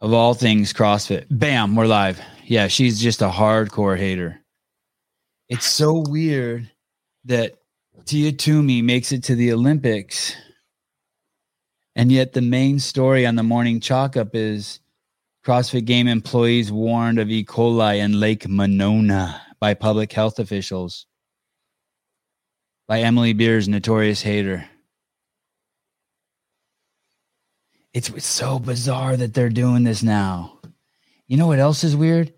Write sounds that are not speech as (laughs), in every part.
of all things CrossFit. Bam, we're live. Yeah, she's just a hardcore hater. It's so weird that Tia Toomey makes it to the Olympics, and yet the main story on the morning chalk up is CrossFit Game employees warned of E. coli in Lake Monona by public health officials. By Emily Beers, notorious hater. It's, it's so bizarre that they're doing this now. You know what else is weird?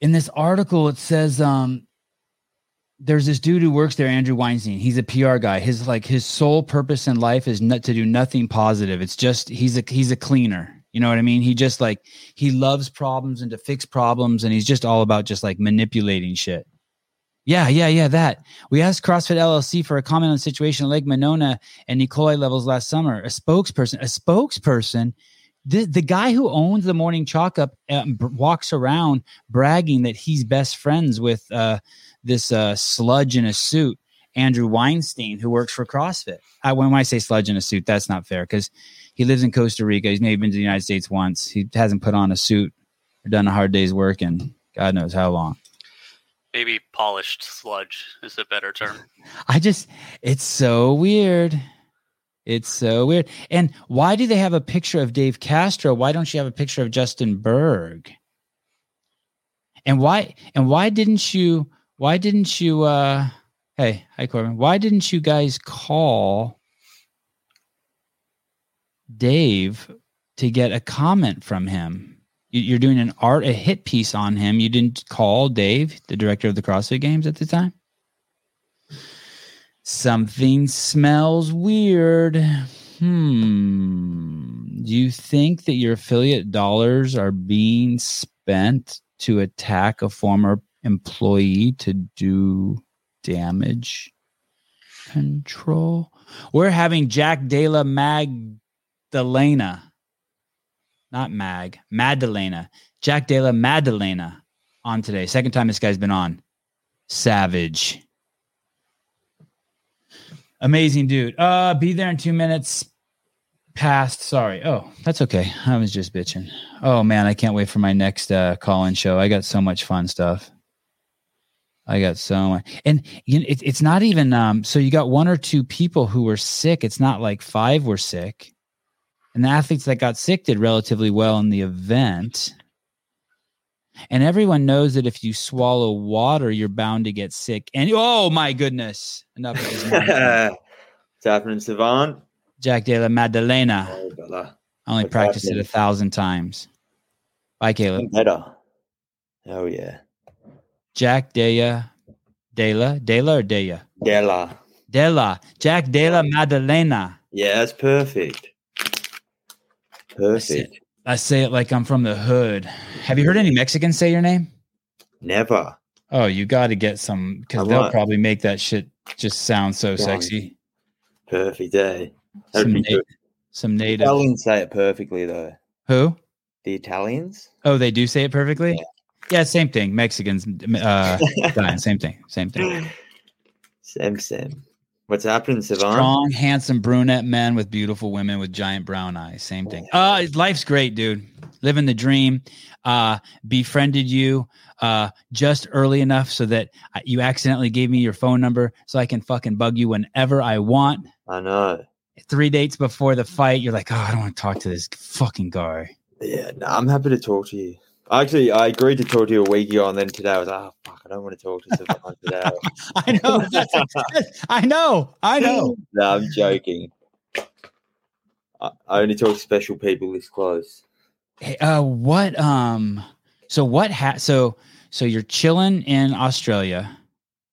In this article, it says um, there's this dude who works there, Andrew Weinstein. He's a PR guy. His like his sole purpose in life is not to do nothing positive. It's just he's a he's a cleaner. You know what I mean? He just like he loves problems and to fix problems, and he's just all about just like manipulating shit. Yeah, yeah, yeah. That we asked CrossFit LLC for a comment on the situation at Lake Monona and E. coli levels last summer. A spokesperson, a spokesperson, the the guy who owns the Morning Chalk Up uh, b- walks around bragging that he's best friends with uh, this uh, sludge in a suit, Andrew Weinstein, who works for CrossFit. I, when I say sludge in a suit, that's not fair because he lives in Costa Rica. He's maybe been to the United States once. He hasn't put on a suit or done a hard day's work in God knows how long. Maybe polished sludge is a better term. I just, it's so weird. It's so weird. And why do they have a picture of Dave Castro? Why don't you have a picture of Justin Bergh? And why, and why didn't you, why didn't you, uh, hey, hi, Corbin. Why didn't you guys call Dave to get a comment from him? You- You're doing an art, a hit piece on him. You didn't call Dave, the director of the CrossFit Games at the time? Something smells weird. Hmm. Do you think that your affiliate dollars are being spent to attack a former employee to do damage control? We're having Jack Dela Magdalena, not Mag, Madalena. Jack Della Maddalena on today. Second time this guy's been on. Savage. Amazing dude. Uh, be there in two minutes. Past. Sorry. Oh, that's okay. I was just bitching. Oh man, I can't wait for my next uh, call-in show. I got so much fun stuff. I got so much, and you know, it, it's not even. Um, so you got one or two people who were sick. It's not like five were sick, and the athletes that got sick did relatively well in the event. And everyone knows that if you swallow water, you're bound to get sick. And oh my goodness, enough of this. (laughs) Happening, Sevan? Jack de la Madalena. Oh. I only practiced it a thousand times. Bye, Caleb. Better. Oh yeah. Jack Dea, Dela, Dela or Dea? Della. Dela. Jack de la Madalena. Yeah, that's perfect. Perfect. I say it like I'm from the hood. Have you heard any Mexicans say your name? Never. Oh, you got to get some because they'll probably make that shit just sound so sexy. Perfect day. That'd Some, na- some native. Italians say it perfectly though. Who? The Italians? Oh, they do say it perfectly. Yeah. Yeah, same thing. Mexicans, uh, (laughs) Italian, same thing. Same thing. Same, Sam. What's happening, Sevan? Strong, handsome brunette men with beautiful women with giant brown eyes. Same thing. Uh, life's great, dude. Living the dream. Uh, befriended you uh, just early enough so that you accidentally gave me your phone number so I can fucking bug you whenever I want. I know. Three dates before the fight, you're like, oh, I don't want to talk to this fucking guy. Yeah, no, I'm happy to talk to you. Actually, I agreed to talk to you a week ago, and then today I was like, oh, fuck, I don't want to talk to Sevan (laughs) today. I know. that's- I know. I know. (laughs) no, I'm joking. I, I only talk to special people this close. Hey, uh, what? Um. So what? Ha- so so you're chilling in Australia.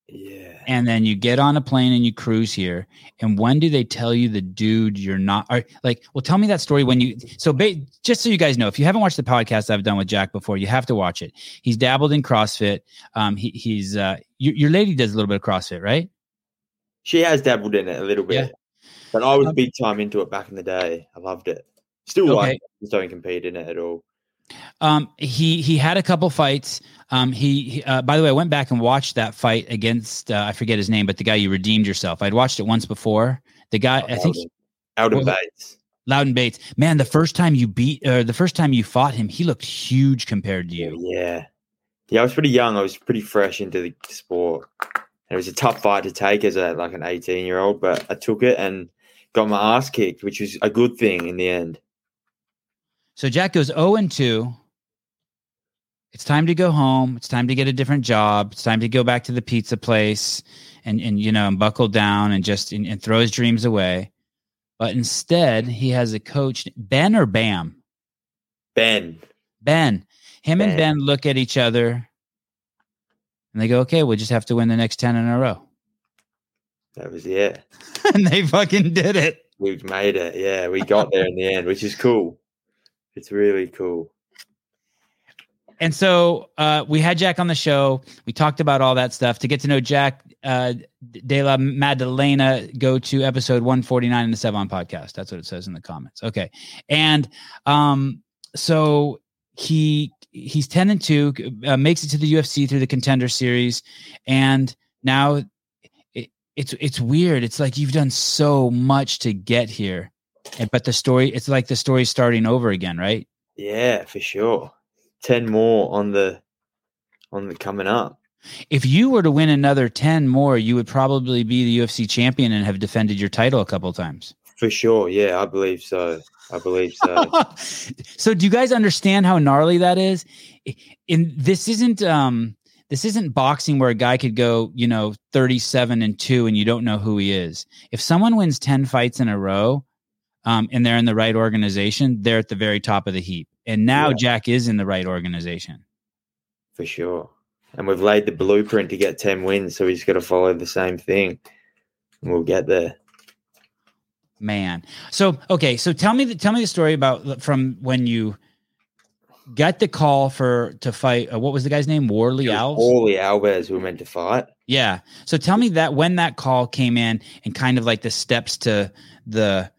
Yeah. And then you get on a plane and you cruise here and when do they tell you the dude you're not like well tell me that story when you so ba- just so you guys know if you haven't watched the podcast i've done with jack before you have to watch it he's dabbled in crossfit um he, he's uh your, your lady does a little bit of crossfit right She has dabbled in it a little bit. Yeah. But I was Um, big time into it back in the day. I loved it. Still like Okay. it, just don't compete in it at all. Um he he had a couple fights um he, he uh, by the way i went back and watched that fight against uh, i forget his name but the guy you redeemed yourself i'd watched it once before the guy i think Well, Bates. Loudon Bates, man, the first time you beat or the first time you fought him, he looked huge compared to you. Yeah. Yeah, I was pretty young. I was pretty fresh into the sport. It was a tough fight to take as a like an 18 year old, but I took it and got my ass kicked, which was a good thing in the end. So Jack goes 0 and 2. It's time to go home. It's time to get a different job. It's time to go back to the pizza place and and you know and buckle down and just and, and throw his dreams away. But instead, he has a coach, Ben or Bam? Ben. Ben. Him and Ben. Ben look at each other and they go, okay, we'll just have to win the next 10 in a row. That was yeah. (laughs) and they fucking did it. We've made it. Yeah, we got there in the end, which is cool. It's really cool. And so uh, we had Jack on the show. We talked about all that stuff. To get to know Jack uh, Della Maddalena, go to episode 149 in the Sevan podcast. That's what it says in the comments. Okay. And um, so he he's 10 and 2, uh, makes it to the UFC through the contender series. And now it, it's it's weird. It's like you've done so much to get here. And, but the story, it's like the story's starting over again, right? Yeah, for sure. Ten more on the on the coming up. if you were to win another 10 more, you would probably be the UFC champion and have defended your title a couple times. For sure. Yeah, I believe so. I believe so. (laughs) so do you guys understand how gnarly that is? In this isn't um this isn't boxing where a guy could go, you know, 37 and 2 and you don't know who he is. If someone wins 10 fights in a row, um, and they're in the right organization, they're at the very top of the heap. And now Yeah. Jack is in the right organization. for sure. And we've laid the blueprint to get 10 wins, so he's got to follow the same thing. And we'll get there. Man. So okay, so tell me the tell me the story about from when you got the call for to fight. Uh, what was the guy's name? Warlley Alves. Paulie Alves who were meant to fight. Yeah. So tell me that when that call came in and kind of like the steps to the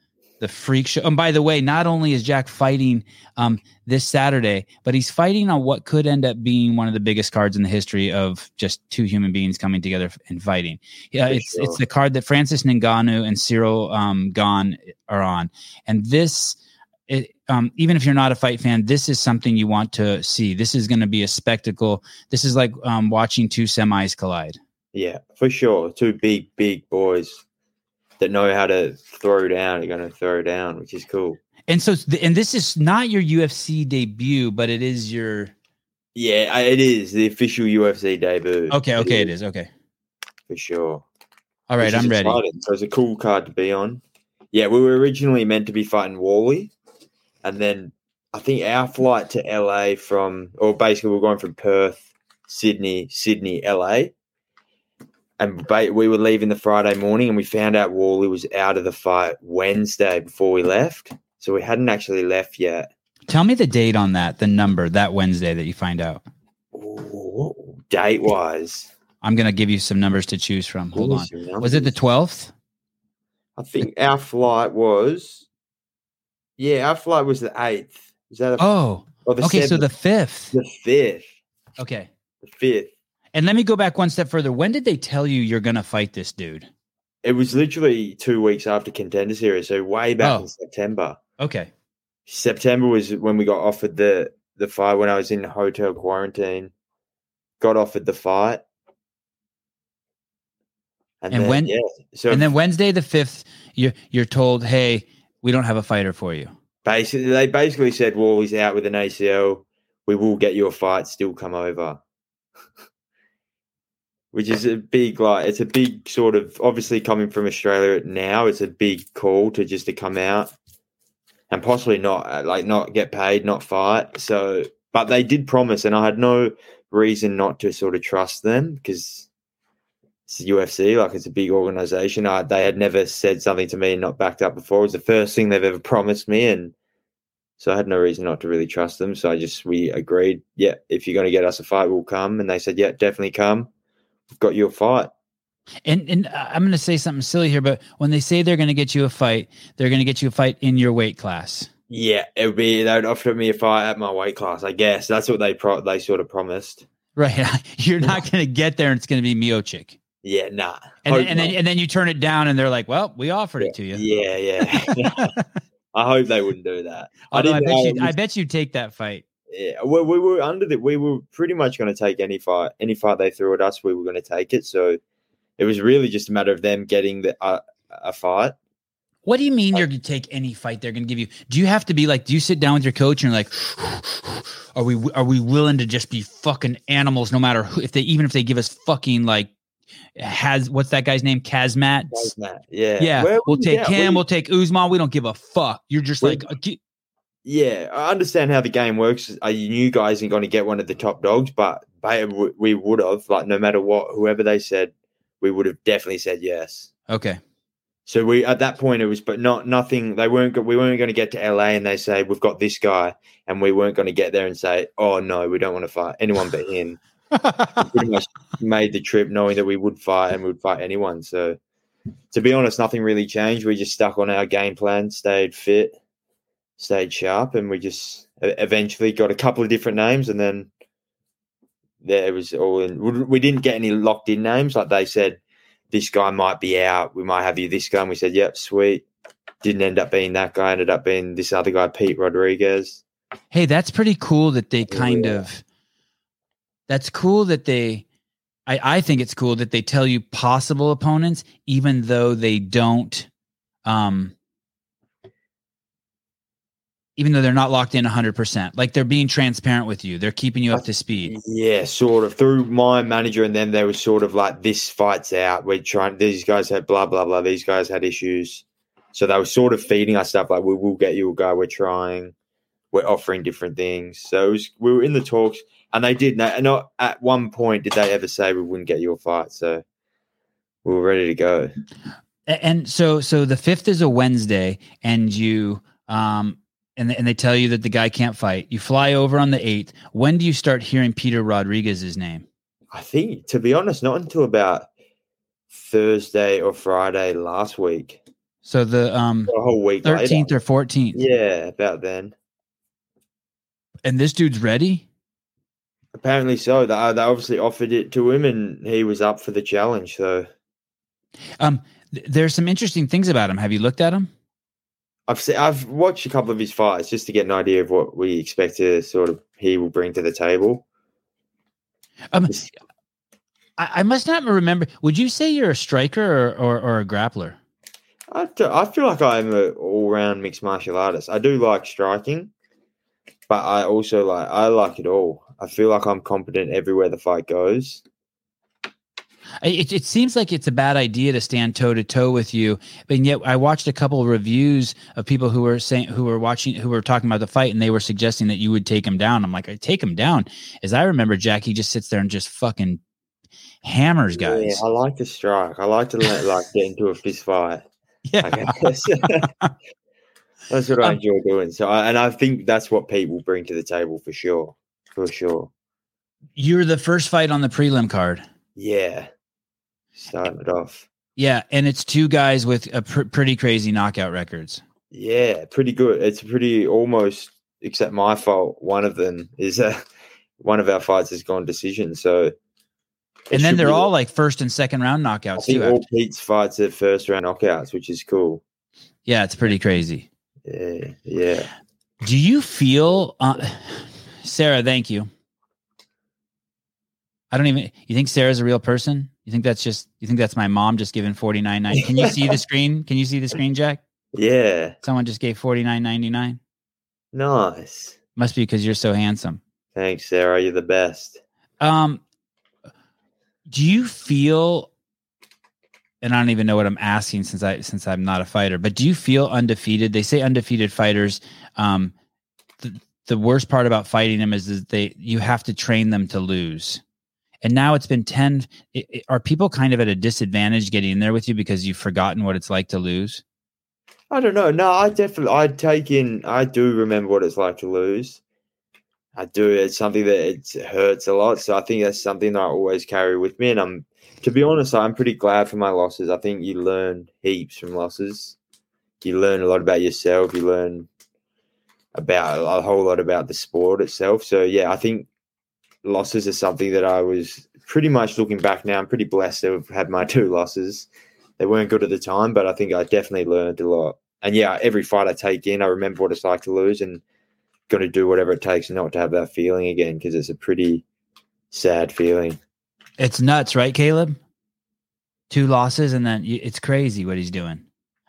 the freak show. And by the way, not only is Jack fighting um this Saturday, but he's fighting on what could end up being one of the biggest cards in the history of just two human beings coming together and fighting. Yeah, it's sure. it's the card that Francis Ngannou and Ciryl um Gane are on. And this it, um, even if you're not a fight fan, this is something you want to see. This is going to be a spectacle. This is like um, watching two semis collide. Yeah, for sure. Two big, big boys that know how to throw down are going to throw down, which is cool. And so, and this is not your UFC debut, but it is your. Yeah, it is the official UFC debut. Okay, okay, it is okay. For sure. All right, I'm ready. exciting. So it's a cool card to be on. Yeah, we were originally meant to be fighting Wally, and then I think our flight to LA from, or basically we're going from Perth, Sydney, Sydney, LA, and we were leaving the Friday morning, and we found out Wally was out of the fight Wednesday before we left, so we hadn't actually left yet. Tell me the date on that, the number that Wednesday that you find out. Date wise, I'm gonna give you some numbers to choose from. Hold on. Was it the 12th? I think our flight was. Yeah, our flight was the eighth. Is that a, Oh, okay. So the 5th. the fifth? Okay. The fifth. And let me go back one step further. When did they tell you you're gonna fight this dude? It was literally two weeks after contender series, so way back Oh. in September. Okay. September was when we got offered the the fight when I was in hotel quarantine. Got offered the fight, And then, when- yeah, so And then Wednesday the 5th, you're you're told, hey, we don't have a fighter for you. basically they basically said, "Well, he's out with an ACL. We will get you a fight. Still come over." Which is a big like it's a big sort of obviously coming from Australia now. It's a big call to just to come out and possibly not uh, like not get paid, not fight. So, but they did promise, and I had no reason not to sort of trust them because it's the UFC, like it's a big organization. I, they had never said something to me and not backed up before. It was the first thing they've ever promised me, and so I had no reason not to really trust them. So I just we agreed, yeah, if you're going to get us a fight, we'll come. And they said, yeah, definitely come. Got you a fight. And and uh, I'm going to say something silly here, but when they say they're going to get you a fight, they're going to get you a fight in your weight class. Yeah, it would be they would offer me a fight at my weight class. I guess that's what they pro- they sort of promised. Right. (laughs) You're not going to get there and it's going to be Miocic. Yeah, nah. And then, and then and then you turn it down and they're like, "Well, we offered it to you." Yeah, yeah. (laughs) I hope they wouldn't do that. (laughs) Although I, didn't bet you, it I bet you take that fight. Yeah, we, we were under the. We were pretty much going to take any fight, any fight they threw at us. We were going to take it. So it was really just a matter of them getting the uh, a fight. What do you mean you're going to take any fight they're going to give you? Do you have to be like? Do you sit down with your coach and you're like, (sighs) are we are we willing to just be fucking animals no matter who, if they even if they give us fucking like has what's that guy's name Kazmat? That? Yeah, Yeah, Well, we'll take yeah, him. we- we'll take Usman. We don't give a fuck. You're just We- like, uh, yeah, I understand how the game works. Uh, you new guys ain't going to get one of the top dogs, but they, we would have like no matter what, whoever they said, we would have definitely said yes. okay. So we at that point it was, but not nothing. They weren't. We weren't going to get to LA and they say we've got this guy, and we weren't going to get there and say, oh no, we don't want to fight anyone but him. (laughs) pretty much made the trip knowing that we would fight and we would fight anyone. So, to be honest, nothing really changed. We just stuck on our game plan, stayed fit, stayed sharp, and we just eventually got a couple of different names. And then there it was all in. we- We didn't get any locked in names. Like they said, this guy might be out. We might have you this guy. And we said, yep, sweet. Didn't end up being that guy. Ended up being this other guy, Pete Rodriguez. Hey, that's pretty cool that they kind Yeah. of. That's cool that they. I I think it's cool that they tell you possible opponents, even though they don't. Um. Even though they're not locked in 100%. Like they're being transparent with you. They're keeping you up to speed. Yeah, sort of. Through my manager and them, they were sort of like, this fight's out. We're trying, these guys had blah, blah, blah. These guys had issues. So they were sort of feeding us stuff like, we will get you a guy. We're trying. We're offering different things. So it was, we were in the talks and they did. And not at one point did they ever say we wouldn't get you a fight. So we were ready to go. And so so the 5th is a Wednesday and you um and and they tell you that the guy can't fight. You fly over on the 8th. When do you start hearing Peter Rodriguez's name? I think, to be honest, not until about Thursday or Friday last week. So the um A whole week later. 13th or 14th. Yeah, about then. And this dude's ready? Apparently so. They, they obviously offered it to him, and he was up for the challenge. So Um th- there's some interesting things about him. Have you looked at him? I've se- I've watched a couple of his fights just to get an idea of what we expect to sort of he will bring to the table. Um I, I must not remember. Would you say you're a striker or or, or a grappler? I I feel like I'm an all round mixed martial artist. I do like striking, but I also like I like it all. I feel like I'm competent everywhere the fight goes. It, it seems like it's a bad idea to stand toe to toe with you, but yet I watched a couple of reviews of people who were saying who were watching who were talking about the fight, and they were suggesting that you would take him down. I'm like, I take him down. As I remember, Jackie just sits there and just fucking hammers guys. Yeah, I like to strike. I like to let, like get into a fist fight. (laughs) Yeah, (laughs) that's what I Um, enjoy doing. So, I, and I think that's what Pete will bring to the table for sure, for sure. you're the first fight on the prelim card. Yeah, starting it off. Yeah, and it's two guys with a pr- pretty crazy knockout records. Yeah, pretty good. It's pretty almost, except my fault. One of them is uh, (laughs) one of our fights has gone decision. So, And then they're all like first and second round I knockouts think too. all after- Pete's fights are first round knockouts, which is cool. Yeah, it's pretty crazy. Yeah, yeah. Do you feel, uh, (sighs) Sarah? Thank you. I don't even. You think Sarah's a real person? You think that's just? You think that's my mom just giving forty nine ninety? Can you see the (laughs) screen? Can you see the screen, Jack? Yeah, Someone just gave forty nine ninety nine. nice. Must be because you're so handsome. Thanks, Sarah. You're the best. Um, do you feel? And I don't even know what I'm asking since I since I'm not a fighter. But do you feel undefeated? They say undefeated fighters. Um, the, the worst part about fighting them is that they you have to train them to lose. And now it's been ten. i- i- Are people kind of at a disadvantage getting in there with you because you've forgotten what it's like to lose? I don't know. No, I definitely I take in. I do remember what it's like to lose. I do. It's something that it hurts a lot. So I think that's something that I always carry with me. And I'm, to be honest, I'm pretty glad for my losses. I think you learn heaps from losses. You learn a lot about yourself. You learn about a whole lot about the sport itself. So yeah, I think losses are something that I was pretty much looking back now. I'm pretty blessed to have had my (laughs) two losses. They weren't good at the time, but I think I definitely learned a lot and yeah, every fight I take in, I remember what it's like to lose, and going to do whatever it takes not to have that feeling again because it's a pretty sad feeling. It's nuts, right, Caleb? Two losses, and then it's crazy what he's doing.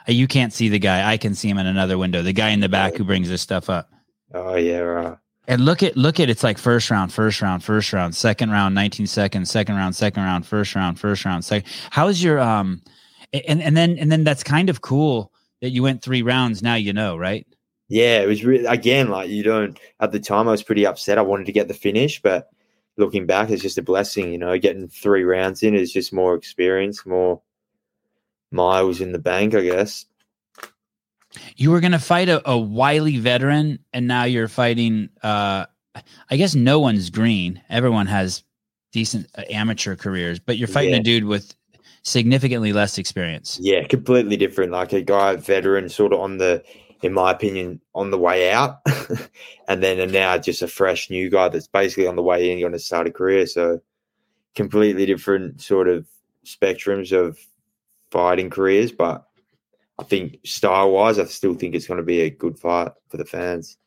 Uh, You can't see the guy. I can see him in another window. The guy in the back who brings this stuff up. Oh yeah, right. And look at look at it's like first round, first round, first round, second round, 19 seconds, second round, second round, first round, first round, second. How's your um and and then and then that's kind of cool that you went three rounds. Now you know, right? Yeah, it was really again like you don't. At the time, I was pretty upset. I wanted to get the finish, but looking back, it's just a blessing. You know, getting three rounds in is just more experience, more miles in the bank, I guess. You were gonna fight a, a wily veteran, and now you're fighting uh I guess no one's green. Everyone has decent uh, amateur careers, but you're fighting Yeah. a dude with significantly less experience. Yeah, completely different. Like a guy, veteran, sort of on the, in my opinion, on the way out, (laughs) and then and now just a fresh new guy that's basically on the way in, going to start a career. So completely different sort of spectrums of fighting careers, but I think style wise, I still think it's going to be a good fight for the fans.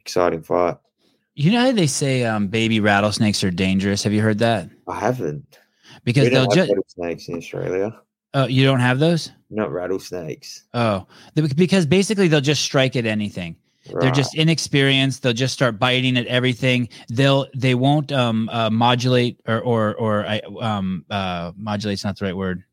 Exciting fight. You know how they say um, baby rattlesnakes are dangerous? Have you heard that? I haven't. Because they'll have just rattlesnakes in Australia. oh, you don't have those? Not rattlesnakes. Oh, because basically they'll just strike at anything. They're just inexperienced. They'll just start biting at everything. They'll they won't um uh, modulate or or or I um uh modulate's not the right word.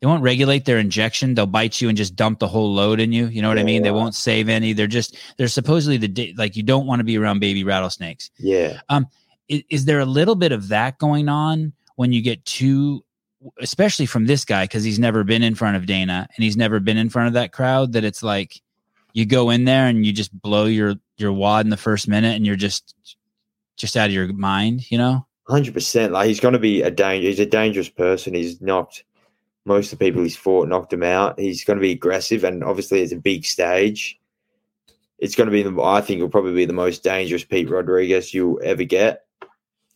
They won't regulate their injection. They'll bite you and just dump the whole load in you. You know what I mean? They won't save any. They're just they're supposedly the like you don't want to be around baby rattlesnakes. yeah. Um, is, is there a little bit of that going on when you get too especially from this guy because he's never been in front of dana and he's never been in front of that crowd that it's like you go in there and you just blow your your wad in the first minute and you're just just out of your mind you know Hundred percent. Like he's going to be a danger. He's a dangerous person. He's knocked most of the people he's fought, knocked him out. He's going to be aggressive, and obviously it's a big stage. It's going to be, I think, it'll probably be the most dangerous Pete Rodriguez you'll ever get,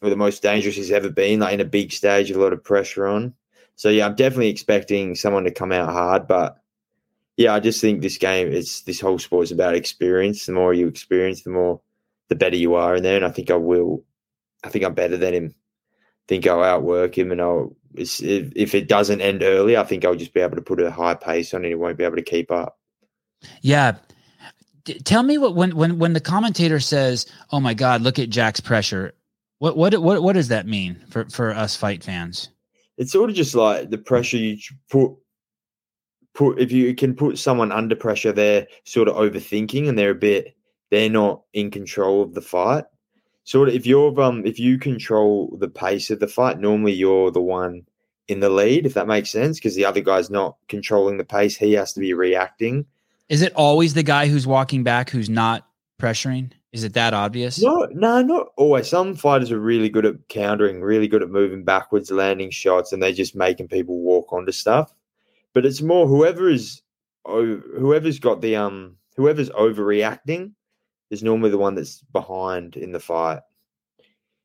or the most dangerous he's ever been. Like in a big stage, a lot of pressure on. So yeah, I'm definitely expecting someone to come out hard, but yeah, I just think this game, it's this whole sport is about experience. The more you experience, the more, the better you are in there, and I think I will I think I'm better than him. I think I'll outwork him, and I'll if, if it doesn't end early, I think I'll just be able to put a high pace on it. He won't be able to keep up. yeah D- tell me what when when when the commentator says oh my god look at jack's pressure what what what what does that mean for for us fight fans It's sort of just like the pressure you put put if you can put someone under pressure, they're sort of overthinking and they're a bit they're not in control of the fight. Sort of if you're um if you control the pace of the fight, normally you're the one in the lead, if that makes sense, because the other guy's not controlling the pace. He has to be reacting. Is it always the guy who's walking back who's not pressuring? Is it that obvious? No, no, not always. Some fighters are really good at countering, really good at moving backwards, landing shots, and they're just making people walk onto stuff. But it's more whoever is, oh, whoever's got the um, whoever's overreacting is normally the one that's behind in the fight.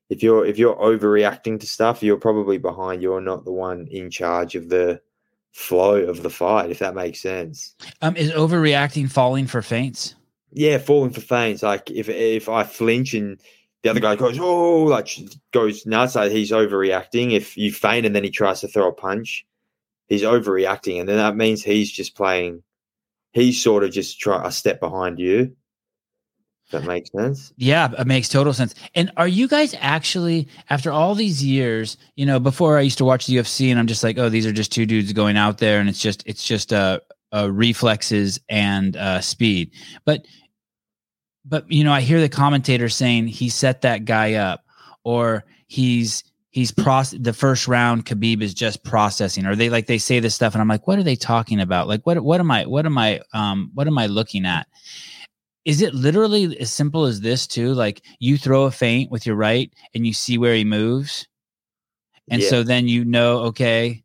If you're if you're overreacting to stuff, you're probably behind. You're not the one in charge of the flow of the fight. If that makes sense. Um, is overreacting falling for feints? yeah, falling for feints. Like if if I flinch and the other guy goes, oh, like goes nuts, like he's overreacting. If you feint and then he tries to throw a punch, he's overreacting, and then that means he's just playing. He's sort of just try a step behind you. That makes sense. Yeah, it makes total sense. And are you guys actually, after all these years, you know, before I used to watch the UFC, and I'm just like, oh, these are just two dudes going out there, and it's just it's just uh, uh reflexes and uh speed. But but you know, I hear the commentator saying he set that guy up, or he's he's process the first round Khabib is just processing, or they like they say this stuff, and I'm like, what are they talking about? Like, what what am I what am I um what am I looking at? Is it literally as simple as this too? Like you throw a feint with your right and you see where he moves. And Yeah. so then you know, okay,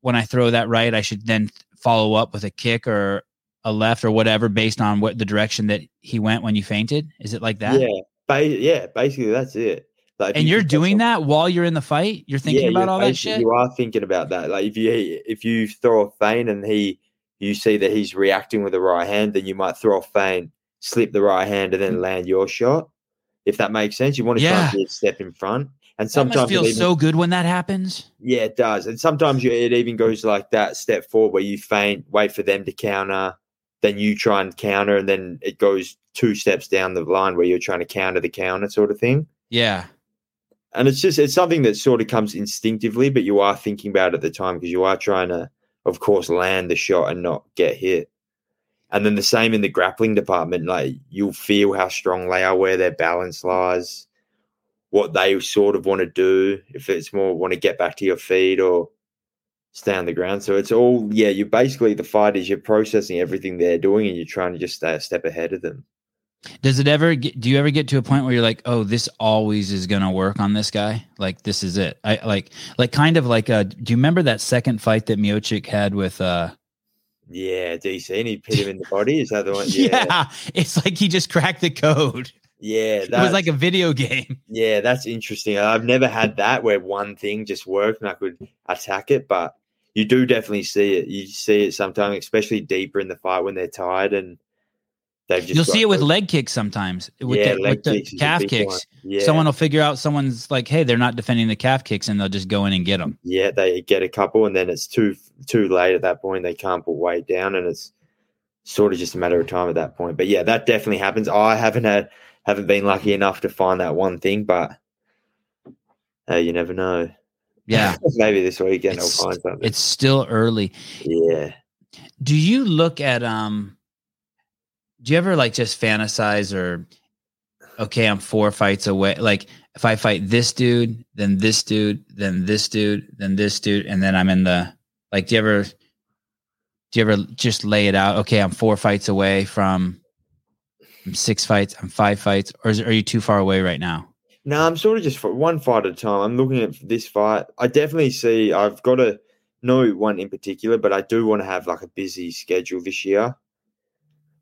when I throw that right, I should then follow up with a kick or a left or whatever based on what the direction that he went when you feinted. Is it like that? Yeah, ba- yeah. Basically, that's it. Like And you you're doing that while you're in the fight? You're thinking Yeah, about all that shit? You are thinking about that. Like if you if you throw a feint and he you see that he's reacting with the right hand, then you might throw a feint, slip the right hand, and then mm. land your shot. If that makes sense, you want to try Yeah. and be a step in front. And sometimes it feel even- so good when that happens. yeah, it does. And sometimes you, it even goes like that step forward where you feint, wait for them to counter, then you try and counter, and then it goes two steps down the line where you're trying to counter the counter sort of thing. Yeah. And it's just it's something that sort of comes instinctively, but you are thinking about it at the time because you are trying to, of course, land the shot and not get hit. And then the same in the grappling department, like you'll feel how strong they are, where their balance lies, what they sort of want to do, if it's more want to get back to your feet or stay on the ground. So it's all yeah, You're basically the fight is you're processing everything they're doing and you're trying to just stay a step ahead of them. Does it ever get, do you ever get to a point where you're like, oh, this always is going to work on this guy? Like, this is it. I like, like kind of like, uh, do you remember that second fight that Miocic had with, uh, Yeah, DC, and he hit him in the body. Is that the one? (laughs) yeah. Yeah, it's like he just cracked the code. yeah. It was like a video game. Yeah, that's interesting. I've never had that where one thing just worked and I could attack it, but you do definitely see it. You see it sometimes, especially deeper in the fight when they're tired and they've just. You'll see it with those- leg kicks sometimes. With yeah, the, with kicks a calf kicks. Yeah, Someone will figure out someone's like, hey, they're not defending the calf kicks, and they'll just go in and get them. yeah, they get a couple, and then it's too too late at that point. They can't put weight down, and it's sort of just a matter of time at that point. But yeah, that definitely happens. I haven't had haven't been lucky enough to find that one thing, but uh, you never know. Yeah, (laughs) Maybe this weekend It's- I'll find something. it's still early. yeah. Do you look at um? Do you ever like just fantasize or, okay, I'm four fights away. Like if I fight this dude, then this dude, then this dude, then this dude, and then I'm in the like. Do you ever? Do you ever just lay it out? Okay, I'm four fights away from. I'm six fights. I'm five fights, or is, are you too far away right now? No, I'm sort of just one fight at a time. I'm looking at this fight. I definitely see I've got a know one in particular, but I do want to have like a busy schedule this year.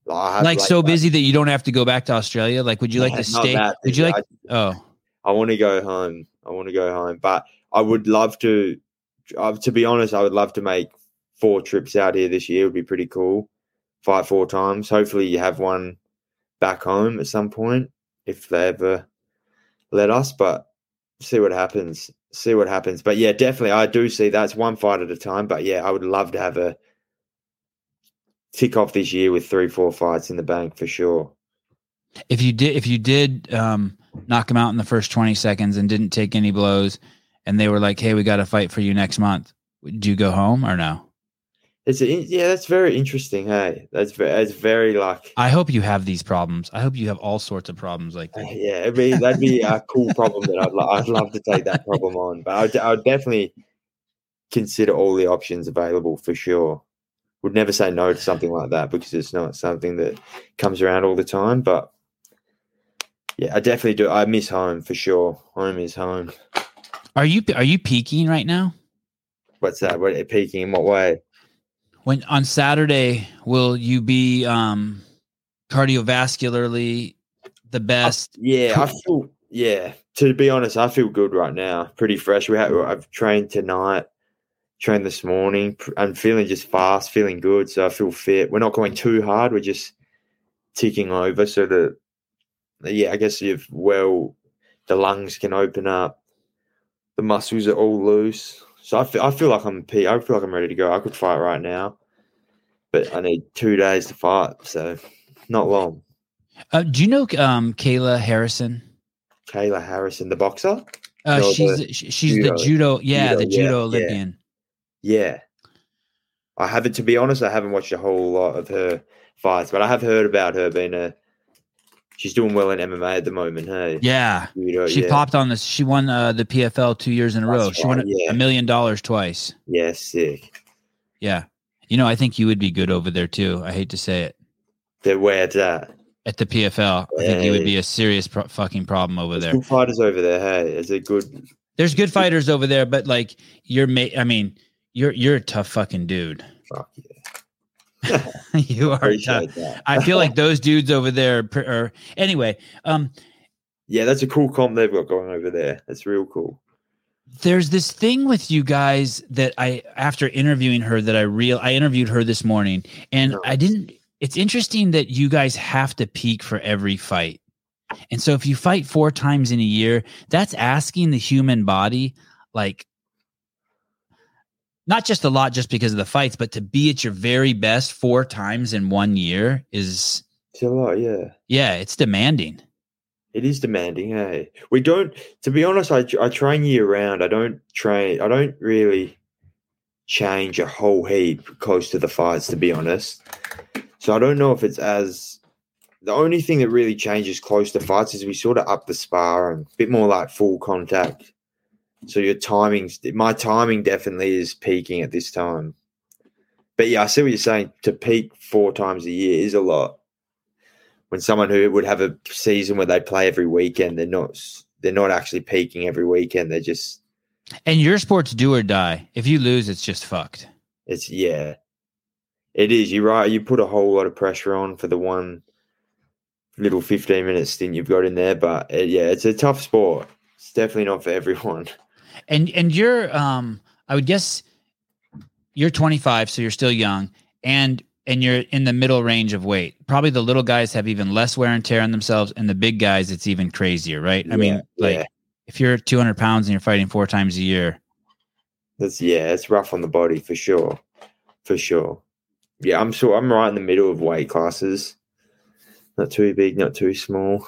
Like, Like, so busy that you don't have to go back to Australia. Like, would you like to stay? that Would you like? Oh, I, I want to go home. I want to go home, but I would love to. Uh, to be honest, I would love to make four trips out here this year. Would be pretty cool. Fight four times. Hopefully, you have one back home at some point if they ever let us. But see what happens. See what happens. But yeah, definitely, I do see that's one fight at a time. But yeah, I would love to have a tick off this year with three, four fights in the bank for sure. if you did, if you did um, knock him out in the first twenty seconds and didn't take any blows, and they were like, "Hey, we got to fight for you next month," would you go home or no? It's a, yeah, that's very interesting. Hey, that's very, that's very like I hope you have these problems. I hope you have all sorts of problems like Uh, that. Yeah, it'd be, that'd be a cool problem that I'd, I'd love to take that problem on. But I'd, I'd definitely consider all the options available for sure. Would never say no to something like that because it's not something that comes around all the time. But yeah, I definitely do. I miss home for sure. Home is home. Are you are you peaking right now? What's that? What peaking in what way? When on Saturday, will you be um, cardiovascularly the best? Yeah, I feel. Yeah, to be honest, I feel good right now. Pretty fresh. We have. I've trained tonight. Trained this morning. I'm feeling just fast, feeling good. So I feel fit. We're not going too hard. We're just ticking over. So that, yeah, I guess if well, the lungs can open up. The muscles are all loose. So I feel. I feel like I'm. I feel like I'm ready to go. I could fight right now, but I need two days to fight. So not long. Uh, do you know um, Kayla Harrison? Kayla Harrison, the boxer. Uh, No, she's the she's judo. the judo, yeah, Judo, the judo yeah. Olympian. Yeah. I haven't, to be honest, I haven't watched a whole lot of her fights, but I have heard about her being a. She's doing well in MMA at the moment. Hey, Yeah, Judo, she yeah. popped on this. She won uh, the PFL two years in a row. That's She won a- yeah. million dollars twice. Yeah, sick. Yeah, you know, I think you would be good over there too. I hate to say it. They're where's that? At the PFL, I think you would be a serious pro- fucking problem over There's there. good fighters over there. Hey, it's a good. There's good fighters over there, but like you're, ma- I mean, you're you're a tough fucking dude. Fuck yeah. (laughs) (laughs) you are tough. I feel like (laughs) those dudes over there are, are anyway. Um, yeah, that's a cool comp they've got going over there. That's real cool. there's this thing with you guys that I after interviewing her that I real I interviewed her this morning and I didn't it's interesting that you guys have to peak for every fight. And so if you fight four times in a year, that's asking the human body like not just a lot just because of the fights, but to be at your very best four times in one year is It's a lot, yeah. yeah, it's demanding. It is demanding, hey. We don't, to be honest, I, I train year round. I don't train, I don't really change a whole heap close to the fights, to be honest. So I don't know if it's as, the only thing that really changes close to fights is we sort of up the spar and a bit more like full contact. So your timings, my timing definitely is peaking at this time. But yeah, I see what you're saying. To peak four times a year is a lot when someone who would have a season where they play every weekend, they're not they're not actually peaking every weekend. They're just And your sport's do or die. If you lose, it's just fucked. it's yeah, it is. You're right. You put a whole lot of pressure on for the one little 15 minute stint you've got in there, but uh, yeah, it's a tough sport. It's definitely not for everyone. (laughs) And and you're um I would guess you're 25, so you're still young, and and you're in the middle range of weight. Probably the little guys have even less wear and tear on themselves, and the big guys it's even crazier, right? I mean, like yeah. if you're 200 pounds and you're fighting four times a year, That's yeah, it's rough on the body for sure, for sure. Yeah, I'm sure I'm right in the middle of weight classes. Not too big, not too small.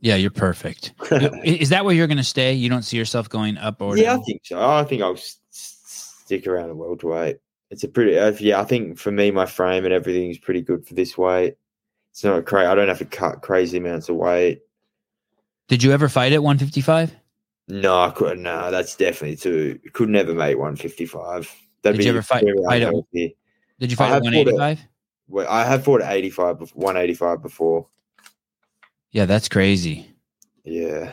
Yeah, you're perfect. (laughs) Is that where you're going to stay? You don't see yourself going up or yeah, I think so. I think I'll s- stick around the welterweight. It's a pretty, uh, yeah. I think for me, my frame and everything is pretty good for this weight. It's not crazy. I don't have to cut crazy amounts of weight. Did you ever fight at 155? No, I couldn't. No, that's definitely too. Could never make one fifty five. That'd Did you ever fight- fight at- Did you I fight at have fought at- 185? Well, I have fought at eighty five, one eighty five before. Yeah, that's crazy. Yeah,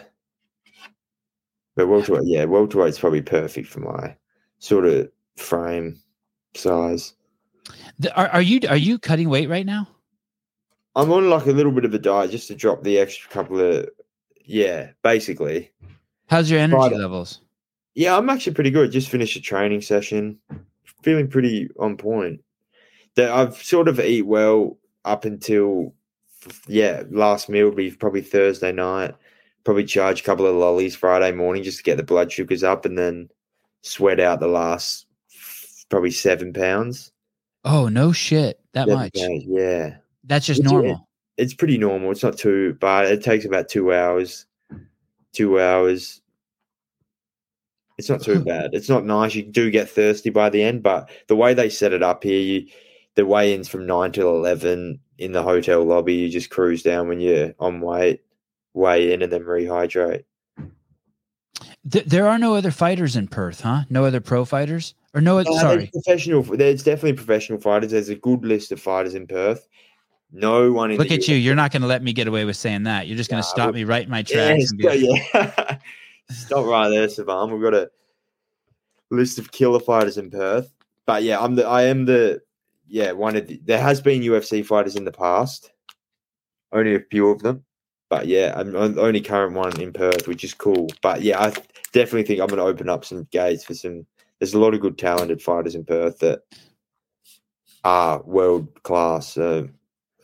but welterweight, yeah, welterweight's probably perfect for my sort of frame size. The- Are, are you are you cutting weight right now? I'm on like a little bit of a diet just to drop the extra couple of, yeah, basically. How's your energy levels? Yeah, I'm actually pretty good. Just finished a training session, feeling pretty on point. That I've sort of eat well up until, yeah, last meal would be probably Thursday night. Probably charge a couple of lollies Friday morning just to get the blood sugars up, and then sweat out the last probably seven pounds. Oh no shit, that Seven much. pounds, yeah. That's just It's- normal. it's pretty normal. It's not too bad. It takes about two hours. Two hours. It's not too (laughs) bad. It's not nice. You do get thirsty by the end, but the way they set it up here, you the weigh-ins from nine till eleven in the hotel lobby. You just cruise down when you're on weight, weigh in, and then rehydrate. Th- there are no other fighters in Perth, huh? No other pro fighters, or no? sorry, there's professional. There's definitely professional fighters. There's a good list of fighters in Perth. No one in look at you. You're not going to let me get away with saying that. You're just going to Nah, stop me right in my Yeah, tracks. and be (laughs) like, yeah. Stop right there, Sevan. We've got a list of killer fighters in Perth. But yeah, I'm the I am the yeah, one of the there has been UFC fighters in the past. Only a few of them. But yeah, I'm only current one in Perth, which is cool. But yeah, I definitely think I'm gonna open up some gates for some there's a lot of good talented fighters in Perth that are world class. So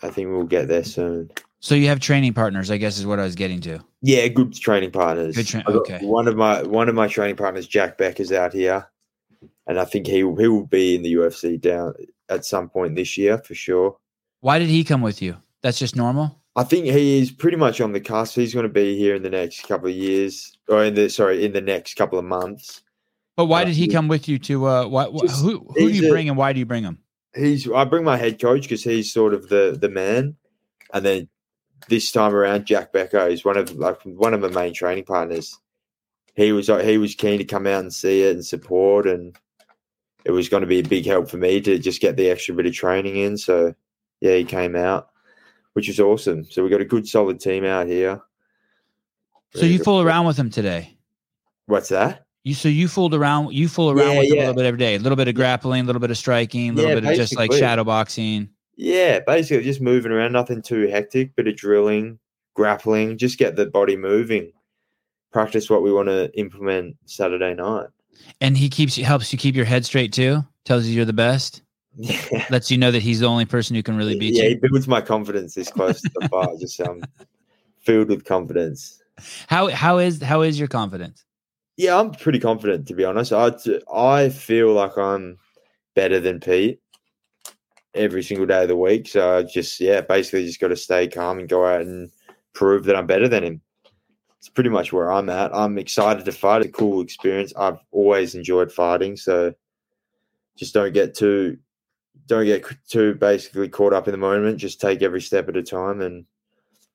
I think we'll get there soon. so you have training partners, I guess, is what I was getting to. Yeah, good training partners. Good tra- okay. One of my one of my training partners, Jack Beck, is out here, and I think he he will be in the UFC down at some point this year for sure. Why did he come with you? That's just normal. I think he is pretty much on the cusp. He's going to be here in the next couple of years, or in the sorry, in the next couple of months. But why Uh, did he come with you to? Uh, why, Just- who who do you a- bring and why do you bring him? He's I bring my head coach because he's sort of the the man, and then this time around, Jack Becker is one of like one of my main training partners. He was uh, he was keen to come out and see it and support, and it was going to be a big help for me to just get the extra bit of training in. So yeah, he came out, which was awesome. So we got a good solid team out here. So you fool around with him today. What's that? You so you fooled around. You fool around Yeah, with him a little bit every day. A little bit of grappling, a little bit of striking, a little Yeah, bit of just like shadow boxing. Yeah, basically just moving around, nothing too hectic, bit of drilling, grappling, just get the body moving. practice what we want to implement Saturday night. And he keeps you helps you keep your head straight too. Tells you you're the best. Yeah, Lets you know that he's the only person who can really beat you. yeah, he builds my confidence this close to the (laughs) fight. Just um, filled with confidence. How how is how is your confidence? Yeah, I'm pretty confident to be honest. I I feel like I'm better than Pete every single day of the week. So I just yeah, basically just got to stay calm and go out and prove that I'm better than him. It's pretty much where I'm at. I'm excited to fight. It's A cool experience. I've always enjoyed fighting, so just don't get too don't get too basically caught up in the moment. Just take every step at a time and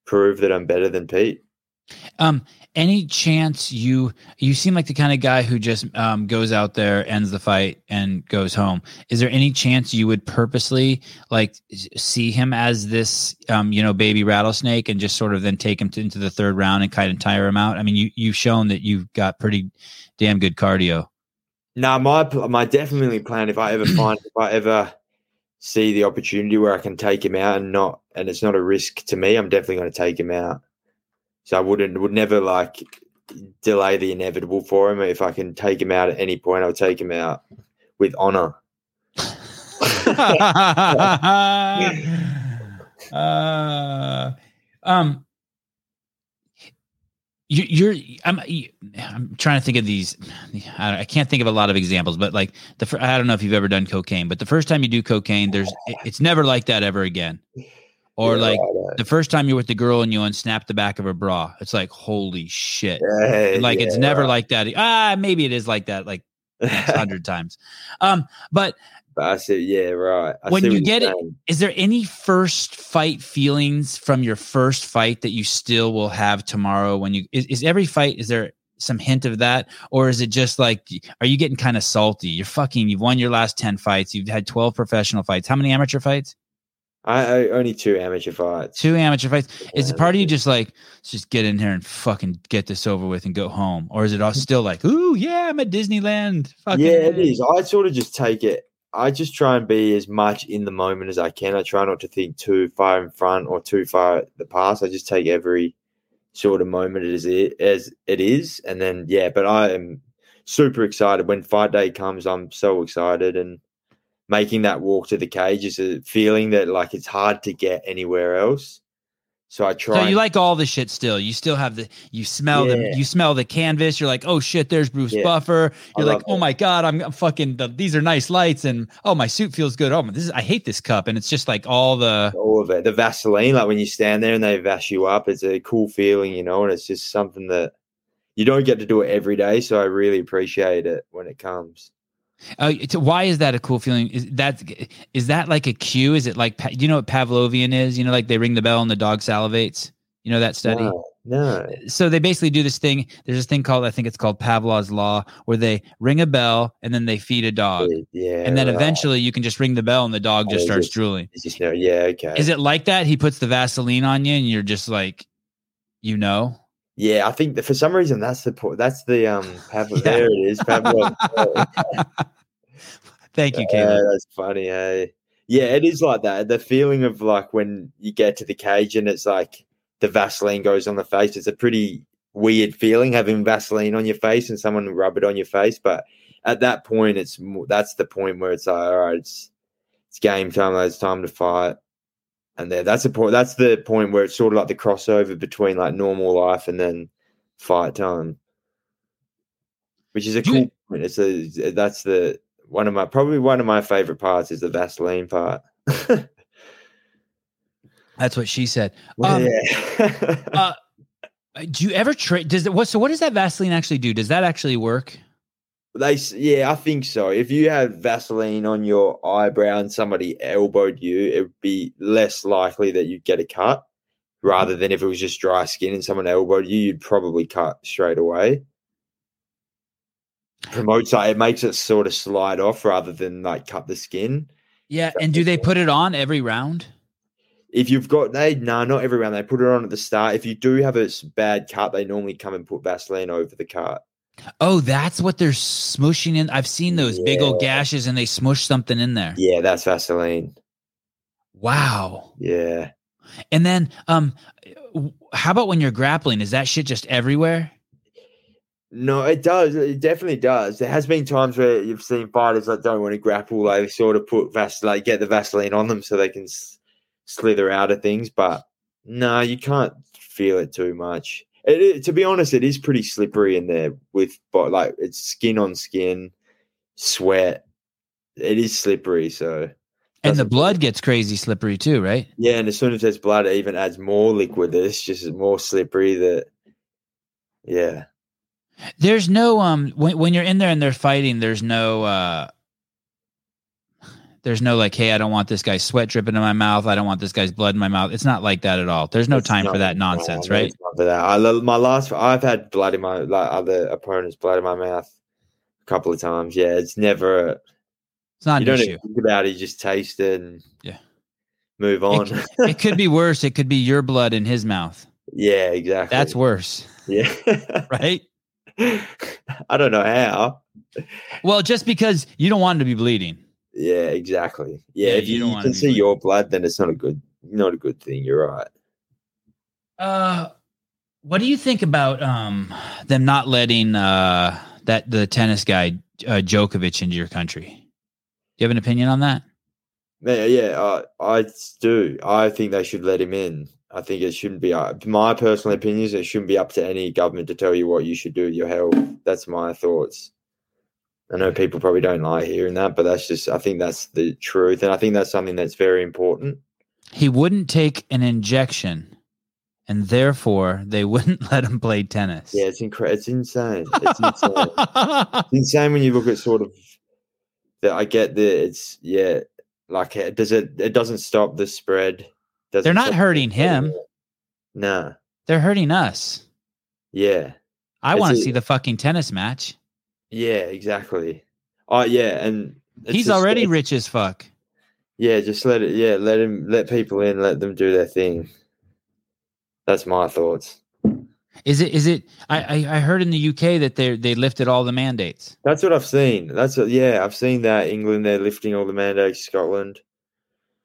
prove that I'm better than Pete. Um, any chance you you seem like the kind of guy who just um, goes out there, ends the fight, and goes home? Is there any chance you would purposely like see him as this um, you know baby rattlesnake and just sort of then take him to, into the third round and kind of tire him out? I mean, you you've shown that you've got pretty damn good cardio. No, my my definitely plan if I ever (clears throat) find if I ever see the opportunity where I can take him out and not and it's not a risk to me, I'm definitely going to take him out. So I wouldn't would never like delay the inevitable for him. If I can take him out at any point, I'll take him out with honor. (laughs) uh, um, you, you're I'm I'm trying to think of these. I, can't think of a lot of examples, but like the I don't know if you've ever done cocaine, but the first time you do cocaine, there's it- it's never like that ever again. Or Yeah, like the first time you're with the girl and you unsnap the back of her bra, it's like holy shit. Yeah, Like it's never like that. Ah, maybe it is like that, like (laughs) hundred times. Um, but But I said, yeah, right. I When you get it- is there any first fight feelings from your first fight that you still will have tomorrow when you is, is every fight is there some hint of that or is it just like are you getting kind of salty you're fucking you've won your last 10 fights you've had 12 professional fights how many amateur fights I, I only two amateur fights. two amateur fights is a part of you just like let's just get in here and fucking get this over with and go home or is it all (laughs) still like ooh yeah i'm at disneyland fucking yeah, it is. I sort of just take it. I just try and be as much in the moment as I can. I try not to think too far in front or too far the past. I just take every sort of moment as it as it is, and then yeah. But I am super excited when fight day comes. I'm so excited, and making that walk to the cage is a feeling that like it's hard to get anywhere else. So I try. So you and- like all the shit still. You still have the you smell the you smell the canvas. You're like, oh shit, there's Bruce Yeah. Buffer. You're like, oh my god, I'm, I'm fucking. The, these are nice lights, and oh my suit feels good. Oh this is I hate this cup, and it's just like all the all of it. The Vaseline, like when you stand there and they vash you up, it's a cool feeling, you know, and it's just something that you don't get to do it every day. So I really appreciate it when it comes. Uh, why is that a cool feeling? Is that is that like a cue? Is it like do you know what Pavlovian is? You know, like they ring the bell and the dog salivates. You know that study. No, no. so they basically do this thing. There's this thing called I think it's called Pavlov's law, where they ring a bell and then they feed a dog, yeah. and then eventually you can just ring the bell and the dog Oh, just is starts it- drooling. Just no, yeah, okay. Is it like that? He puts the Vaseline on you, and you're just like, you know. Yeah, I think that for some reason that's the that's the um Pavlov. (laughs) Yeah. There it is, Pavlov. (laughs) Thank you, Caleb. that's funny. Hey, yeah, it is like that. The feeling of like when you get to the cage and it's like the Vaseline goes on the face. It's a pretty weird feeling having Vaseline on your face and someone rub it on your face. But at that point, it's that's the point where it's like, all right, it's it's game time. It's time to fight. And there, that's the point. That's the point where it's sort of like the crossover between like normal life and then fight time, which is a you- cool. point. It's a that's the one of my probably one of my favorite parts is the Vaseline part. (laughs) That's what she said. Um, yeah. (laughs) Uh, do you ever trade? Does it what? So what does that Vaseline actually do? Does that actually work? They yeah, I think so. If you have Vaseline on your eyebrow and somebody elbowed you, it would be less likely that you'd get a cut rather than if it was just dry skin and someone elbowed you, you'd probably cut straight away. Promotes it makes it sort of slide off rather than like cut the skin. Yeah. And do they put it on every round? If you've got they no, not every round. They put it on at the start. If you do have a bad cut, they normally come and put Vaseline over the cut. Oh, that's what they're smushing in. I've seen those big old gashes, and they smush something in there. Yeah, that's Vaseline. Wow. Yeah. And then, um, how about when you're grappling? Is that shit just everywhere? No, it does. It definitely does. There has been times where you've seen fighters that don't want to grapple, like they sort of put Vaseline, like get the Vaseline on them so they can s- slither out of things. But no, you can't feel it too much. It, it- to be honest, it is pretty slippery in there with, but like it's skin on skin, sweat. It is slippery. So And the blood gets crazy slippery too, right? yeah, and as soon as there's blood, it even adds more liquid. It's just more slippery. That yeah. There's no um when when you're in there and they're fighting, there's no uh there's no like, hey, I don't want this guy's sweat dripping in my mouth. I don't want this guy's blood in my mouth. It's not like that at all. There's no It's time for that nonsense, no, right? for that. I, my last, I've had blood in my like other opponents' blood in my mouth a couple of times. Yeah, it's never. It's not you an don't issue. even think about it. You just taste it and Yeah. move on. (laughs) It could be worse. It could be your blood in his mouth. yeah, exactly. That's worse, yeah. (laughs) right? (laughs) I don't know how. Well, just because you don't want him to be bleeding. Yeah, exactly. Yeah, Yeah, if you you, you can see your blood, then it's not a good, not a good thing. You're right. Uh, what do you think about um them not letting uh that the tennis guy uh, Djokovic into your country? Do you have an opinion on that? Yeah, yeah, I, I do. I think they should let him in. I think it shouldn't be. Uh, my personal opinion is it shouldn't be up to any government to tell you what you should do with your health. That's my thoughts. I know people probably don't like hearing that, but that's just. I think that's the truth, and I think that's something that's very important. He wouldn't take an injection, and therefore they (laughs) wouldn't let him play tennis. Yeah, it's incre- It's insane. It's insane. (laughs) it's insane when you look at sort of that. I get that it's yeah, like it does it. It doesn't stop the spread. Doesn't They're not the hurting him. Nah. They're hurting us. Yeah. I want to see the fucking tennis match. Yeah, exactly. Oh yeah, and He's already rich as fuck. Yeah, just let it. Yeah, let him let people in. Let them do their thing. That's my thoughts. Is it? Is it? I I, I heard in the UK that they they lifted all the mandates. That's what I've seen. That's what, yeah, I've seen that England. They're lifting all the mandates. Scotland.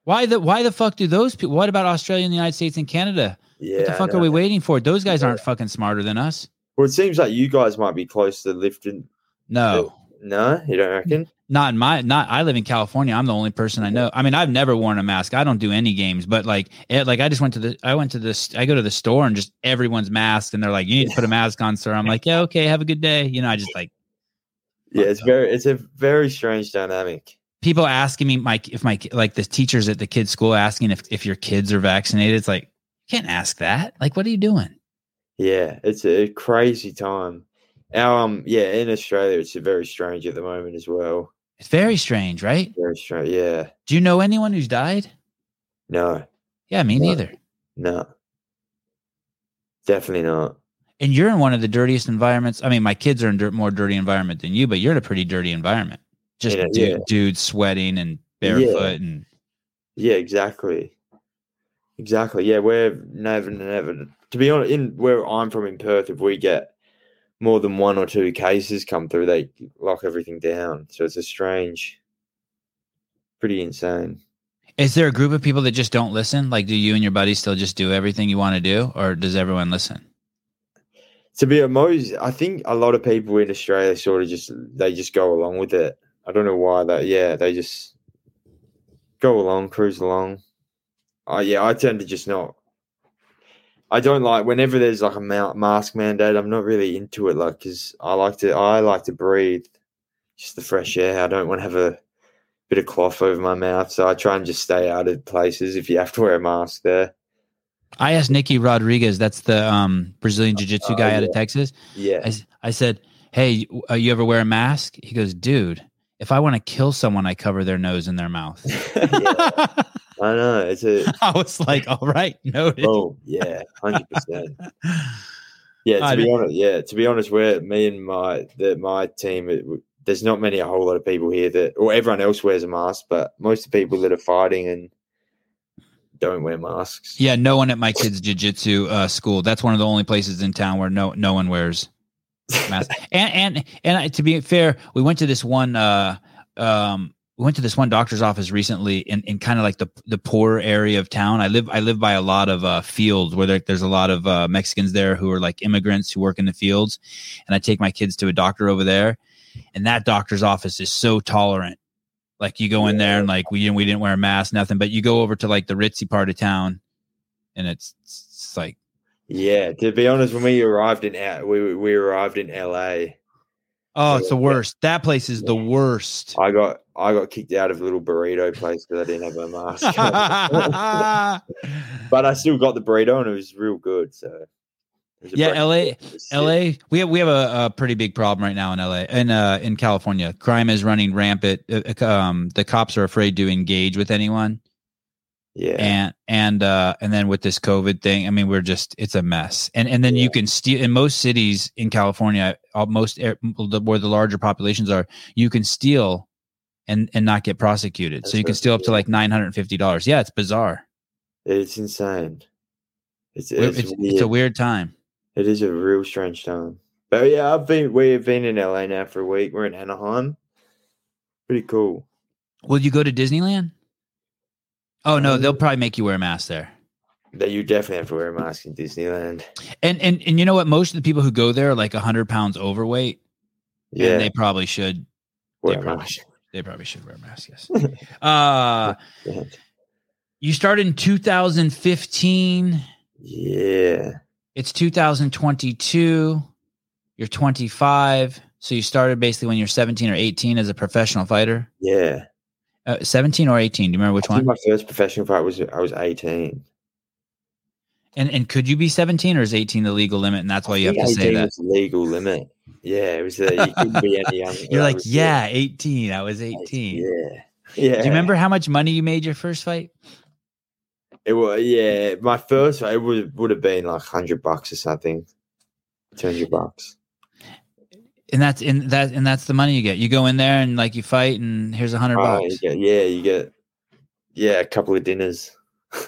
Why the Why the fuck do those people? What about Australia and the United States and Canada? Yeah. what the fuck are we waiting for? Those guys aren't fucking smarter than us. Well, it seems like you guys might be close to lifting. No, No, you don't reckon? not in my. Not. I live in California. I'm the only person I know. I mean, I've never worn a mask. I don't do any games, but like, it, like I just went to the. I went to this. I go to the store and just everyone's masked, and they're like, "You need to put a mask on, sir." I'm like, "Yeah, okay. Have a good day." You know, I just like Yeah, it's very. It's a very strange dynamic. people asking me my if my like the teachers at the kids school asking if if your kids are vaccinated. It's like you can't ask that. Like, what are you doing? Yeah, it's a crazy time. Our, um, yeah, in Australia, it's very strange at the moment as well. It's very strange, right? Very strange. Yeah. Do you know anyone who's died? No. Yeah, me No. neither. No. Definitely not. And you're in one of the dirtiest environments. I mean, my kids are in dirt, more dirty environment than you, but you're in a pretty dirty environment. Just Yeah, dude, yeah. dudes sweating and Yeah. barefoot and Yeah, exactly. Exactly. Yeah, we're never, never. To be honest, in where I'm from in Perth, if we get more than one or two cases come through, they lock everything down. So it's a strange, pretty insane. is there a group of people that just don't listen? Like, do you and your buddies still just do everything you want to do, or does everyone listen? To be honest, I think a lot of people in Australia sort of just they just go along with it. I don't know why that. Yeah, they just go along, cruise along. Oh yeah, I tend to just not. I don't like whenever there's like a mask mandate. I'm not really into it, like because I like to. I like to breathe, just the fresh air. I don't want to have a bit of cloth over my mouth, so I try and just stay out of places if you have to wear a mask there. I asked Nicky Rodriguez, that's the um, Brazilian Jiu Jitsu Oh, guy out of. Texas. Yeah, I said, "Hey, uh, you ever wear a mask?" He goes, "Dude, if I want to kill someone, I cover their nose and their mouth." (laughs) (laughs) I know. It's (laughs) a I was like, "All right, noted." oh yeah, hundred percent. Yeah, to I be did- honest, yeah, to be honest, we're me and my the my team. It, there's not many, a whole lot of people here that, or everyone else wears a mask, but most of the people that are fighting and don't wear masks. Yeah, no one at my kids' jiu-jitsu uh, school. That's one of the only places in town where no no one wears masks. (laughs) and and and to be fair, we went to this one uh, um, we went to this one doctor's office recently in, in kind of like the the poor area of town. I live I live by a lot of uh, fields where there, there's a lot of uh, Mexicans there who are like immigrants who work in the fields, and I take my kids to a doctor over there, and that doctor's office is so tolerant. Like you go in there and like we didn't we didn't wear a mask, nothing. But you go over to like the ritzy part of town, and it's it's like Yeah, to be honest, when we arrived in out, we we arrived in LA. oh, it's the worst. That place is the worst. I got I got kicked out of a little burrito place because I didn't have a mask. (laughs) but I still got the burrito and it was real good. So it was a Yeah, LA. LA, we have we have a, a pretty big problem right now in LA and uh, in California. Crime is running rampant. Uh, uh, Um, the cops are afraid to engage with anyone, Yeah, and and uh, and then with this COVID thing, I mean, we're just it's a mess. And and then Yeah. you can steal in most cities in California, most where the larger populations are, you can steal and and not get prosecuted. so you can steal up to like nine hundred and fifty dollars. Yeah, it's bizarre. it's insane. It's it's, It's, it's a weird time. It is a real strange time. But yeah, I've been we've been in LA now for a week. We're in Anaheim. Pretty cool. Will you go to Disneyland? Oh no, Um, they'll probably make you wear a mask there. That you definitely have to wear a mask in Disneyland. And and and you know what? Most of the people who go there are like hundred pounds overweight. Yeah, and they probably should. wear they a probably mask. should. They probably should wear masks. mask. Yes. (laughs) uh, you started in 2015. Yeah. It's 2022. You're 25. So you started basically when you're 17 or 18 as a professional fighter. Yeah. Uh, 17 or 18? Do you remember which one? my first professional fight was I was 18. And and could you be 17 or is 18 the legal limit? And that's why you have to say 18 that. legal limit. Yeah, it was. Uh, you couldn't be any (laughs) younger. You're like, yeah, 18. I was 18. Yeah. Yeah. Do you remember how much money you made your first fight? It was yeah. My first fight, it would would have been like hundred bucks or something. Two hundred bucks. And that's in that and that's the money you get. You go in there and like you fight and here's a hundred Oh, bucks. you get, yeah, you get yeah a couple of dinners. (laughs)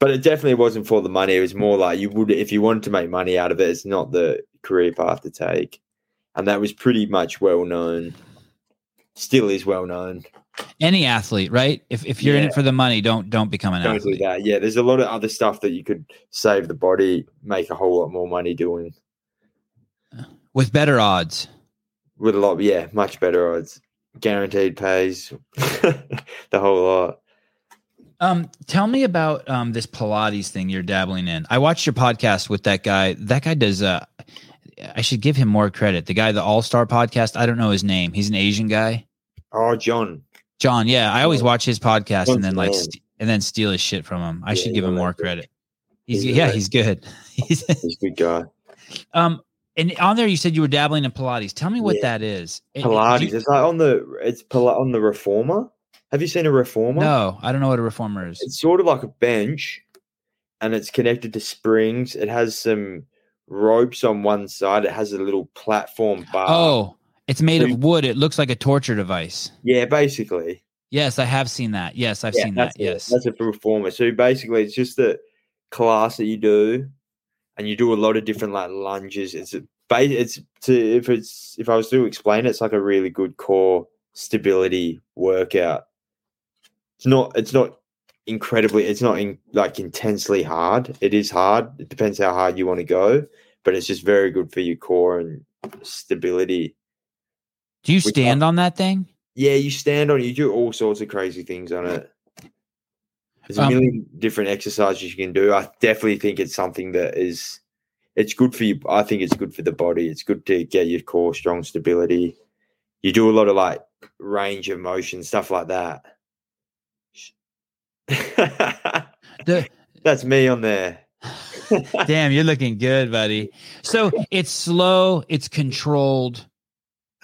but it definitely wasn't for the money. It was more like you would if you wanted to make money out of it. It's not the career path to take, and that was pretty much well known. Still is well known. Any athlete, right? If if you're in it for the money, don't don't become an Don't do athlete. that. Yeah, there's a lot of other stuff that you could save the body, make a whole lot more money doing With better odds. with a lot. Yeah, much better odds. Guaranteed pays (laughs) the whole lot. Um, tell me about um this Pilates thing you're dabbling in. I watched your podcast with that guy. That guy does uh I should give him more credit. The guy, the All Star podcast. I don't know his name. He's an Asian guy. Oh, John. John. Yeah, I always watch his podcast and then like st- and then steal his shit from him. I Yeah, should give him more credit. He's, He's yeah, he's good. (laughs) He's He's a good guy. um and on there you said you were dabbling in Pilates. Tell me what Yeah. that is. Pilates. you- it's like on the it's Pil- on the reformer. Have you seen a reformer? no, I don't know what a reformer is. It's sort of like a bench, and it's connected to springs. It has some ropes on one side. It has a little platform bar. Oh, it's made of wood. It looks like a torture device. yeah, basically. Yes, I have seen that. Yes, I've yeah, seen that. it. Yes. that's a reformer. So basically, it's just a class that you do, and you do a lot of different like lunges. It's a it's to if it's if I was to explain it, it's like a really good core stability workout. It's not it's not incredibly it's not in, like intensely hard. It is hard. It depends how hard you want to go, but it's just very good for your core and stability. Do you stand on that thing? Yeah, you stand on it, you do all sorts of crazy things on it. There's a Um, million different exercises you can do. I definitely think it's something that is it's good for you. I think it's good for the body. It's good to get your core strong stability. You do a lot of like range of motion, stuff like that. The- (laughs) That's me on there. (laughs) Damn, you're looking good, buddy. So it's slow, it's controlled.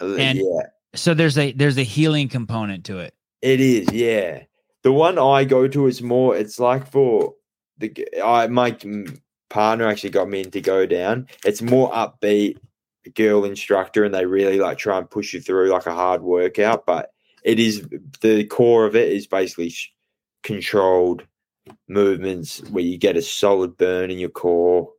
Uh, and- yeah. So there's a there's a healing component to it. It is, yeah. The one I go to is more. It's like for the I my partner actually got me in to go down. It's more upbeat, girl instructor, and they really like try and push you through like a hard workout. But it is the core of it is basically sh- controlled movements where you get a solid burn in your core,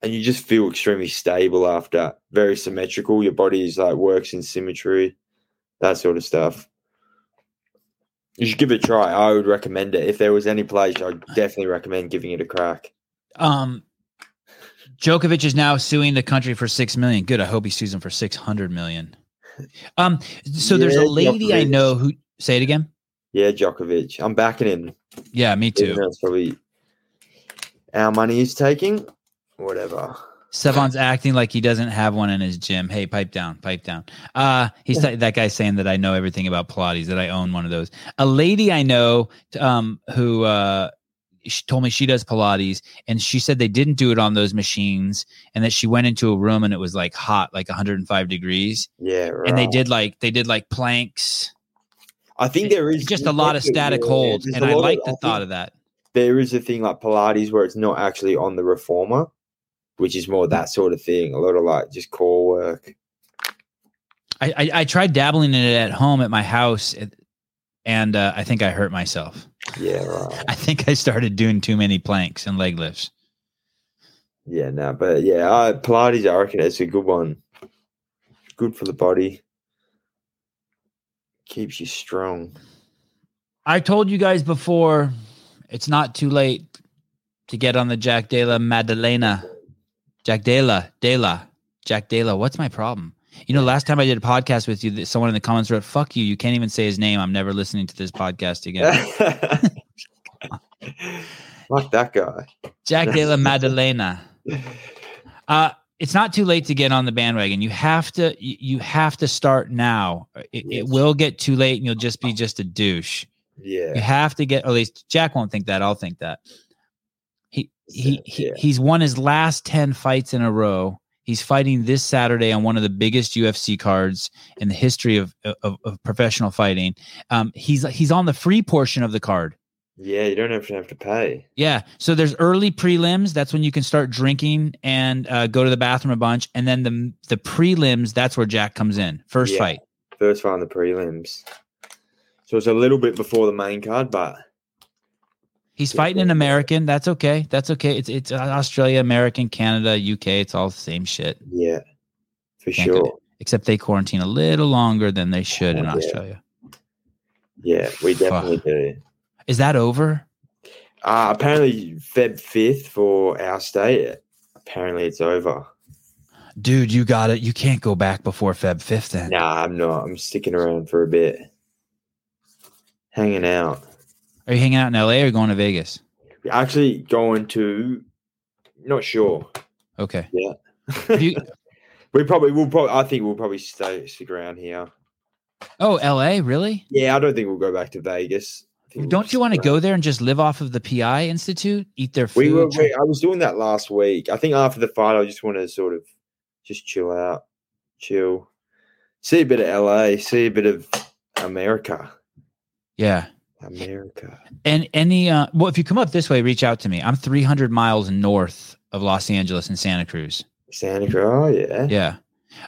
and you just feel extremely stable after. Very symmetrical. Your body is like works in symmetry. that sort of stuff. You should give it a try. I would recommend it. If there was any place, I'd definitely recommend giving it a crack. Um, Djokovic is now suing the country for six million. Good. I hope he sues him for six hundred million. Um, so there's a lady I know who say it again. Yeah, Djokovic. I'm backing him. Yeah, me too. That's probably our money he's taking. Whatever. Sevan's (laughs) acting like he doesn't have one in his gym. Hey, pipe down, pipe down. Uh, he's (laughs) that guy saying that I know everything about Pilates, that I own one of those. A lady I know, um, who uh, she told me she does Pilates, and she said they didn't do it on those machines, and that she went into a room and it was like hot, like 105 degrees, Yeah, right. and they did like they did like planks, I think there is just a lot of static yeah, holds, there's and I like of- the I thought of that. There is a thing like Pilates where it's not actually on the reformer, which is more that sort of thing. A lot of like just core work. I, I, I tried dabbling in it at home at my house, and- uh, I think I hurt myself. Yeah, (laughs) right. I think I started doing too many planks and leg lifts. Yeah, no, but yeah, I, Pilates, I reckon it's a good one. Good for the body. Keeps you strong. I told you guys before, it's not too late to get on the Jack Della Maddalena. Jack Della, Della, Jack Della. What's my problem? You know, last time I did a podcast with you, someone in the comments wrote, "Fuck you! You can't even say his name. I'm never listening to this podcast again." (laughs) Fuck that guy. Jack Della Maddalena. (laughs) Uh, it's not too late to get on the bandwagon. You have to. You have to start now. It, it will get too late, and you'll just be just a douche. Yeah. You have to get. At least Jack won't think that. I'll think that. He he, he Yeah. he's won his last ten fights in a row. He's fighting this Saturday on one of the biggest UFC cards in the history of of, of professional fighting. Um, he's he's on the free portion of the card. Yeah, you don't have to have to pay. Yeah. So there's early prelims. That's when you can start drinking and uh, go to the bathroom a bunch. And then the the prelims. That's where Jack comes in. First Yeah. fight. First fight in the prelims. So it's a little bit before the main card, but He's fighting an American. That's okay. That's okay. It's it's uh, Australia, American, Canada, UK. It's all the same shit. yeah, for Can't go- sure. Except they quarantine a little longer than they should in Oh, yeah. Australia. Yeah, we Fuck. definitely do. Is that over? Uh, apparently, Feb 5th for our state. Apparently, it's over. Dude, you got it. You can't go back before Feb 5th then. Nah, I'm not. I'm sticking around for a bit. Hanging out. Are you hanging out in LA or going to Vegas? Actually, going to. Not sure. Okay. Yeah. you, (laughs) we probably will. Probably, I think we'll probably stay stick around here. oh, LA? Really? Yeah, I don't think we'll go back to Vegas. Don't you want to go there and just live off of the PI Institute? Eat their food? We were. We, I was doing that last week. I think after the fight, I just want to sort of just chill out, chill, see a bit of LA, see a bit of America. yeah. America. And any uh well, if you come up this way, reach out to me. I'm 300 miles north of Los Angeles in Santa Cruz. Santa Cruz. Oh yeah. Yeah.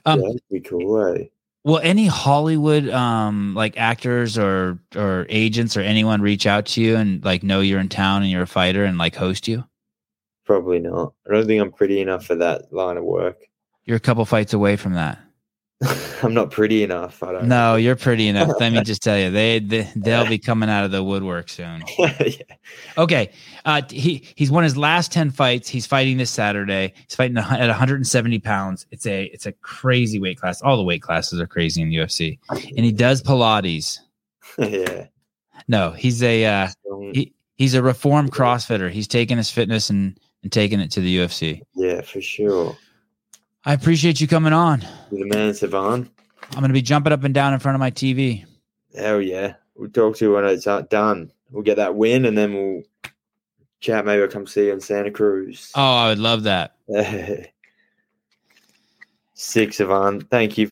Um, yeah, that'd be cool. Eh? Will any Hollywood um like actors or or agents or anyone reach out to you and like know you're in town and you're a fighter and like host you? Probably not. I don't think I'm pretty enough for that line of work. You're a couple fights away from that. (laughs) I'm not pretty enough. I don't. No, you're pretty enough. Let me (laughs) just tell you, they, they they'll be coming out of the woodwork soon. (laughs) yeah. Okay, uh, he he's won his last ten fights. He's fighting this Saturday. He's fighting at 170 pounds. It's a it's a crazy weight class. All the weight classes are crazy in UFC, and he does Pilates. yeah. No, he's a uh, Um, he, he's a reformed CrossFitter. He's taking his fitness and and taking it to the UFC. yeah, for sure. I appreciate you coming on. You're the man, Sevan. I'm gonna be jumping up and down in front of my TV. Hell yeah. We'll talk to you when it's done. We'll get that win and then we'll chat. Maybe I'll come see you in Santa Cruz. Oh, I would love that. (laughs) Six, Sevan. Thank you